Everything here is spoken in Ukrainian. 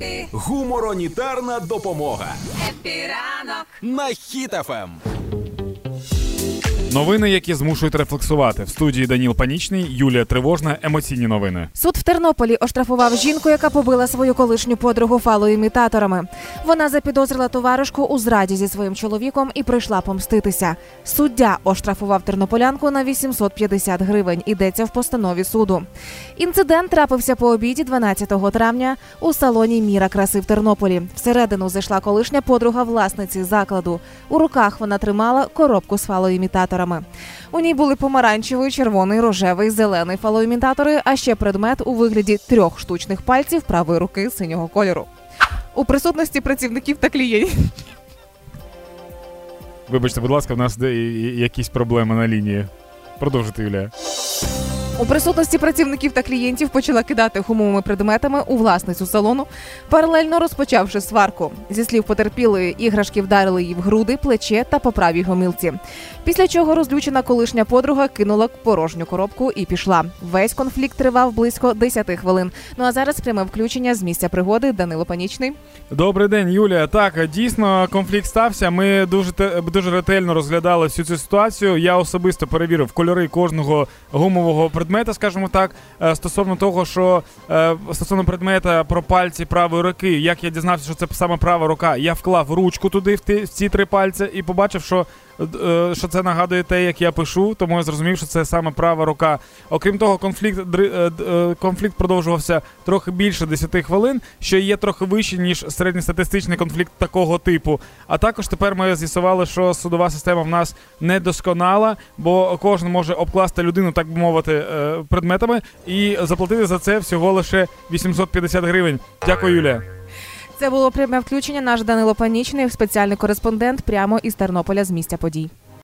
Happy, Гуморонітарна допомога Happy ранок. на Ем. Новини, які змушують рефлексувати. В студії Даніл Панічний, Юлія Тривожна, емоційні новини. Суд в Тернополі оштрафував жінку, яка побила свою колишню подругу фалоімітаторами. Вона запідозрила товаришку у зраді зі своїм чоловіком і прийшла помститися. Суддя оштрафував тернополянку на 850 гривень. Ідеться в постанові суду. Інцидент трапився по обіді 12 травня у салоні Міра краси в Тернополі. Всередину зайшла колишня подруга власниці закладу. У руках вона тримала коробку з фалоімітаторами. У ній були помаранчевий, червоний, рожевий, зелений фалоімітатори, а ще предмет у вигляді трьох штучних пальців правої руки синього кольору. У присутності працівників та клієнтів. Вибачте, будь ласка, в нас де якісь проблеми на лінії. Продовжуйте, Юлія. У присутності працівників та клієнтів почала кидати гумовими предметами у власницю салону, паралельно розпочавши сварку. Зі слів потерпілої, іграшки вдарили її в груди, плече та по правій гомілці. Після чого розлючена колишня подруга кинула порожню коробку і пішла. Весь конфлікт тривав близько 10 хвилин. Ну а зараз пряме включення з місця пригоди Данило Панічний. Добрий день, Юлія. Так, дійсно, конфлікт стався. Ми дуже дуже ретельно розглядали всю цю ситуацію. Я особисто перевірив кольори кожного гумового предмета, скажімо так, е, стосовно того, що е, стосовно предмета про пальці правої руки, як я дізнався, що це саме права рука, я вклав ручку туди в, ці три пальці і побачив, що. Е, Що це нагадує те, як я пишу, тому я зрозумів, що це саме права рука. Окрім того, конфлікт е, е, конфлікт продовжувався трохи більше 10 хвилин, що є трохи вище, ніж середньостатистичний конфлікт такого типу. А також тепер ми з'ясували, що судова система в нас недосконала, бо кожен може обкласти людину, так би мовити, предметами і заплатити за це всього лише 850 гривень. Дякую, Юлія. Це було пряме включення. Наш Данило Панічний, спеціальний кореспондент, прямо із Тернополя з місця подій.